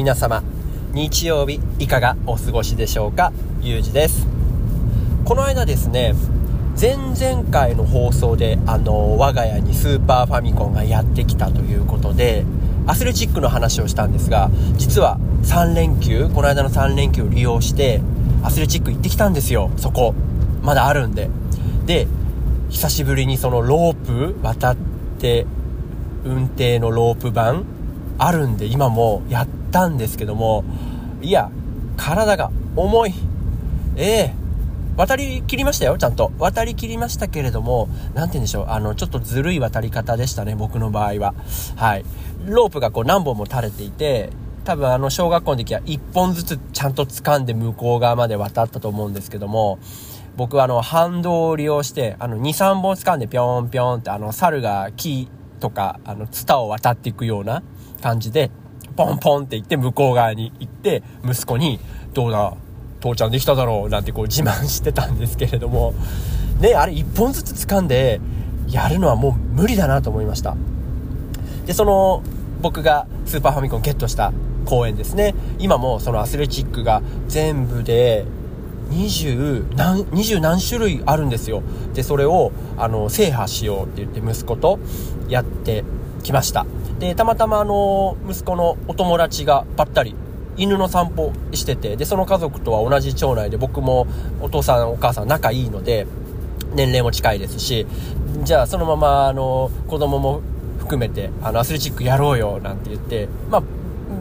皆様日曜日いかがお過ごしでしょうか？ゆうじです。この間ですね前々回の放送であの我が家にスーパーファミコンがやってきたということでアスレチックの話をしたんですが実は3連休この間の3連休を利用してアスレチック行ってきたんですよ。そこ。まだあるんで。で久しぶりにそのロープ渡って運転のロープ版あるんで今もやったんですけどもいや体が重いええ渡り切りましたよ、ちゃんと。渡り切りましたけれども、なんて言うんでしょう、あの、ちょっとずるい渡り方でしたね、僕の場合は。はい。ロープがこう何本も垂れていて、多分あの小学校の時は1本ずつちゃんと掴んで向こう側まで渡ったと思うんですけども、僕はあの反動を利用して、あの2、3本掴んでぴょんぴょんってあの猿が木とか、あのツタを渡っていくような感じで、ポンポンって行って向こう側に行って、息子に、どうだ、父ちゃんできただろうなんてこう自慢してたんですけれども、ね、あれ1本ずつ掴んでやるのはもう無理だなと思いました。で、その僕がスーパーファミコンゲットした公園ですね。今もそのアスレチックが全部で20何、20何種類あるんですよ。で、それを、あの、制覇しようって言って息子とやってきました。で、たまたまあの、息子のお友達がばったり犬の散歩してて、で、その家族とは同じ町内で、僕もお父さんお母さん仲いいので、年齢も近いですし、じゃあそのまま、あの、子供も含めて、あの、アスレチックやろうよ、なんて言って、まあ、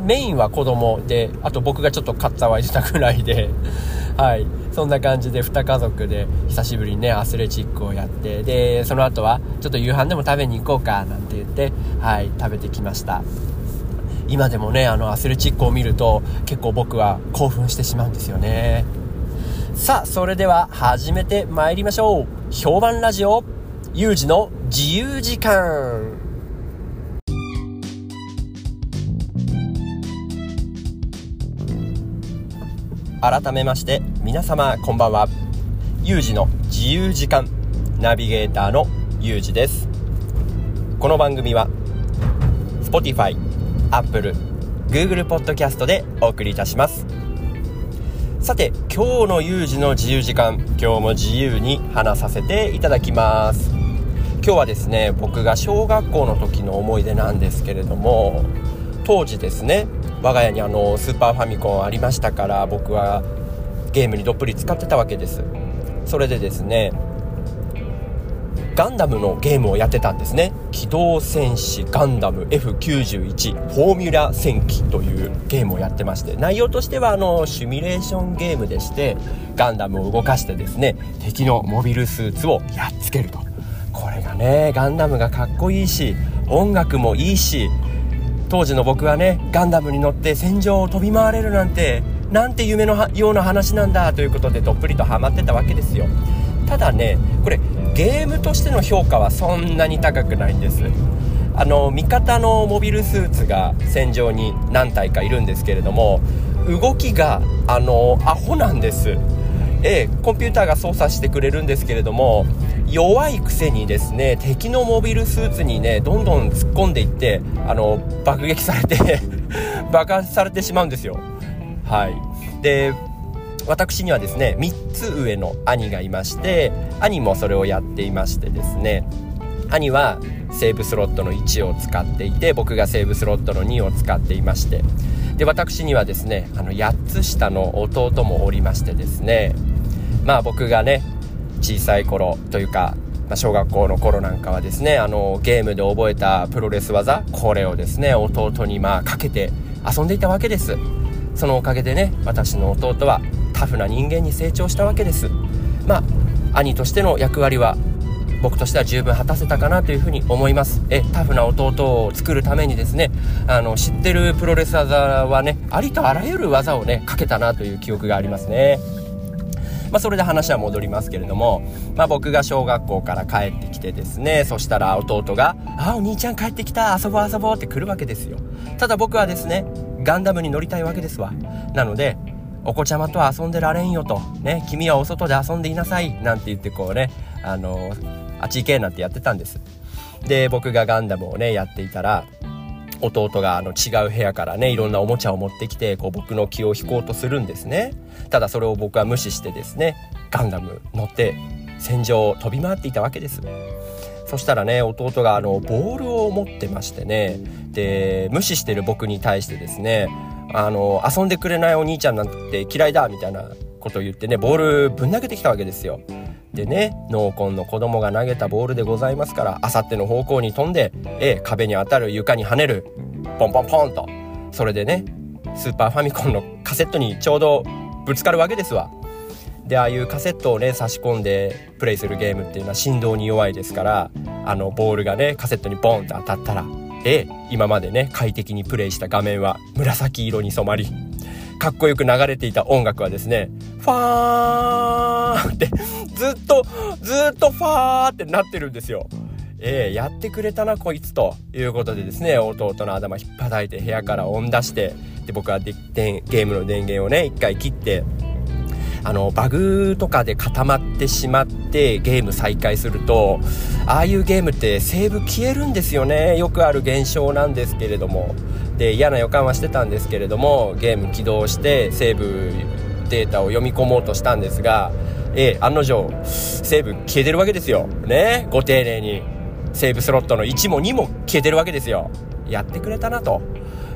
メインは子供で、あと僕がちょっとかっさわいてたぐらいで、はい。そんな感じで2家族で久しぶりにね、アスレチックをやって、で、その後はちょっと夕飯でも食べに行こうか、なんて言って、はい、食べてきました。今でもね、あのアスレチックを見ると結構僕は興奮してしまうんですよね。さあ、それでは始めて参りましょう。評判ラジオ、有事の自由時間。改めまして皆様こんばんは。有事の自由時間ナビゲーターのゆうじです。この番組は Spotify Apple、Google Podcast でお送りいたします。さて、今日の有事の自由時間、今日も自由に話させていただきます。今日はですね、僕が小学校の時の思い出なんですけれども、当時ですね、我が家にあのスーパーファミコンありましたから僕はゲームにどっぷり使ってたわけです。それでですねガンダムのゲームをやってたんですね。機動戦士ガンダム F91 フォーミュラ戦記というゲームをやってまして内容としてはあのシミュレーションゲームでしてガンダムを動かしてですね敵のモビルスーツをやっつけると。これがねガンダムがかっこいいし音楽もいいし当時の僕はねガンダムに乗って戦場を飛び回れるなんてなんて夢のような話なんだということでどっぷりとハマってたわけですよ。ただねこれゲームとしての評価はそんなに高くないんです。あの味方のモビルスーツが戦場に何体かいるんですけれども動きがあのアホなんです。えコンピューターが操作してくれるんですけれども弱いくせにですね敵のモビルスーツにねどんどん突っ込んでいってあの爆撃されて 爆発されてしまうんですよ。はい。で私にはですね3つ上の兄がいまして兄もそれをやっていましてですね兄はセーブスロットの1を使っていて僕がセーブスロットの2を使っていましてで私にはですねあの8つ下の弟もおりましてですねまあ僕がね小さい頃というか、まあ、小学校の頃なんかはですねあのゲームで覚えたプロレス技これをですね弟にまあかけて遊んでいたわけです。そのおかげでね私の弟はタフな人間に成長したわけです。まあ兄としての役割は僕としては十分果たせたかなというふうに思います。えタフな弟を作るためにですねあの知ってるプロレス技はねありとあらゆる技をねかけたなという記憶がありますね。まあ、それで話は戻りますけれども、まあ、僕が小学校から帰ってきてですね、そしたら弟が、あ、お兄ちゃん帰ってきた、遊ぼう遊ぼうって来るわけですよ。ただ僕はですね、ガンダムに乗りたいわけですわ。なので、お子ちゃまと遊んでられんよと、ね、君はお外で遊んでいなさい、なんて言ってこうね、あの、あっち行けなんてやってたんです。で、僕がガンダムをね、やっていたら、弟があの違う部屋からねいろんなおもちゃを持ってきてこう僕の気を引こうとするんですね。ただそれを僕は無視してですねガンダム乗って戦場を飛び回っていたわけです。そしたらね弟があのボールを持ってましてねで無視してる僕に対してですねあの遊んでくれないお兄ちゃんなんて嫌いだみたいなことを言ってねボールぶん投げてきたわけですよ。でね濃紺の子供が投げたボールでございますからあさっての方向に飛んで、え壁に当たる床に跳ねるポンポンポンと。それでねスーパーファミコンのカセットにちょうどぶつかるわけですわ。でああいうカセットをね差し込んでプレイするゲームっていうのは振動に弱いですからあのボールがねカセットにボンって当たったらえ今までね快適にプレイした画面は紫色に染まりかっこよく流れていた音楽はですねファーってずっとずっとファーってなってるんですよ。えー、やってくれたなこいつということでですね弟の頭引っ叩いて部屋から音出してで僕はでゲームの電源をね一回切ってあのバグとかで固まってしまってゲーム再開するとああいうゲームってセーブ消えるんですよねよくある現象なんですけれどもで嫌な予感はしてたんですけれどもゲーム起動してセーブデータを読み込もうとしたんですが、え案の定セーブ消えてるわけですよ。ね？ご丁寧に。セーブスロットの1も2も消えてるわけですよ。やってくれたなと。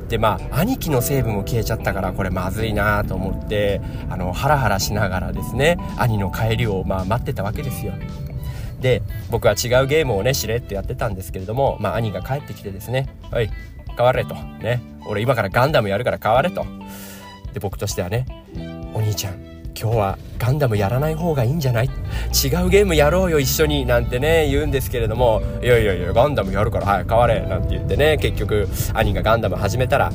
でまあ兄貴のセーブも消えちゃったからこれまずいなと思ってあのハラハラしながらですね兄の帰りをまあ待ってたわけですよ。で僕は違うゲームをねしれっとやってたんですけれども、まあ、兄が帰ってきてですね「おい。変われ」と「ね。俺今からガンダムやるから変われ」と。で僕としてはね「お兄ちゃん今日はガンダムやらない方がいいんじゃない？違うゲームやろうよ一緒になんてね言うんですけれどもいやいやいやガンダムやるからはい変われなんて言ってね結局兄がガンダム始めたら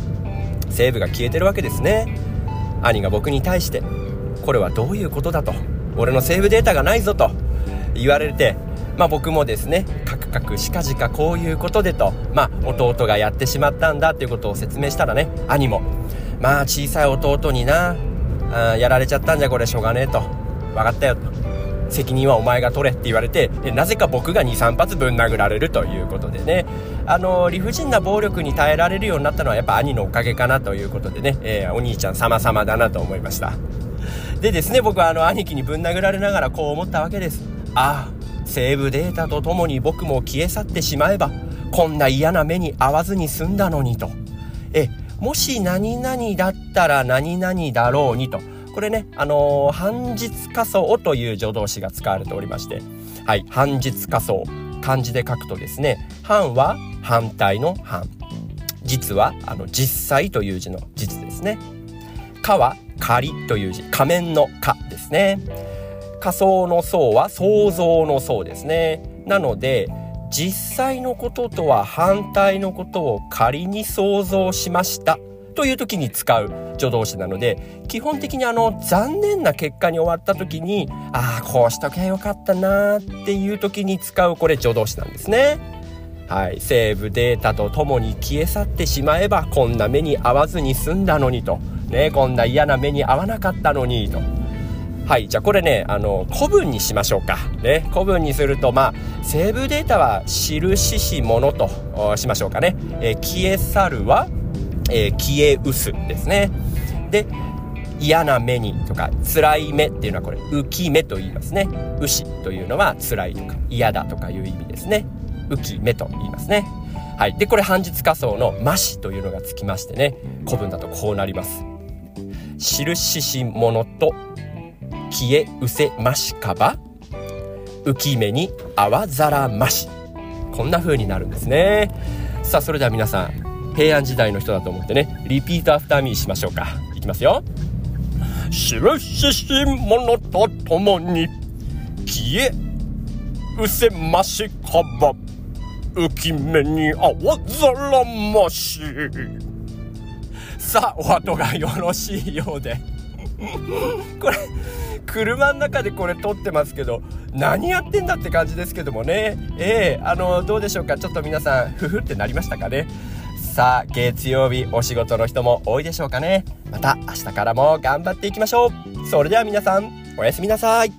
セーブが消えてるわけですね。兄が僕に対してこれはどういうことだと。俺のセーブデータがないぞと言われてまあ、僕もですねカクカクしかじかこういうことでと、まあ、弟がやってしまったんだっていうことを説明したらね兄もまあ小さい弟になあやられちゃったんじゃこれしょうがねえと分かったよと責任はお前が取れって言われてなぜか僕が23発ぶん殴られるということでねあの理不尽な暴力に耐えられるようになったのはやっぱ兄のおかげかなということでね、えー、お兄ちゃん様々だなと思いました。でですね僕はあの兄貴にぶん殴られながらこう思ったわけです。ああセーブデータとともに僕も消え去ってしまえばこんな嫌な目に遭わずに済んだのにとえもし何々だったら何々だろうにと。これね、あのー、反日仮想という助動詞が使われておりまして、はい、反日仮想。漢字で書くとですね、反は反対の反。実は、あの、実際という字の実ですね。かは仮という字、仮面のかですね。仮想の層は想像の層ですね。なので、実際のこととは反対のことを仮に想像しましたという時に使う助動詞なので基本的にあの残念な結果に終わった時にああこうしときゃよかったなっていう時に使うこれ助動詞なんですね。はい、セーブデータとともに消え去ってしまえばこんな目に遭わずに済んだのにと、ね、こんな嫌な目に遭わなかったのにと。はい。じゃあこれね、あの、古文にしましょうか。ね。古文にすると、まあ、セーブデータは印しものとしましょうかね。えー、消え去るは、えー、消え薄ですね。で、嫌な目にとか、辛い目っていうのはこれ、浮き目と言いますね。牛というのは辛いとか嫌だとかいう意味ですね。浮き目と言いますね。はい。で、これ、半日仮想のましというのがつきましてね、古文だとこうなります。印しものと消えうせましかば憂き目にあわざらましこんな風になるんですね。さあそれでは皆さん平安時代の人だと思ってね repeat after me しましょうか。いきますよ印しものとともに消えうせましかば憂き目にあわざらましさあお後がよろしいようで。これ車の中でこれ撮ってますけど何やってんだって感じですけどもね。ええー、あのどうでしょうか。ちょっと皆さんふふってなりましたかね。さあ月曜日お仕事の人も多いでしょうかね。また明日からも頑張っていきましょう。それでは皆さんおやすみなさい。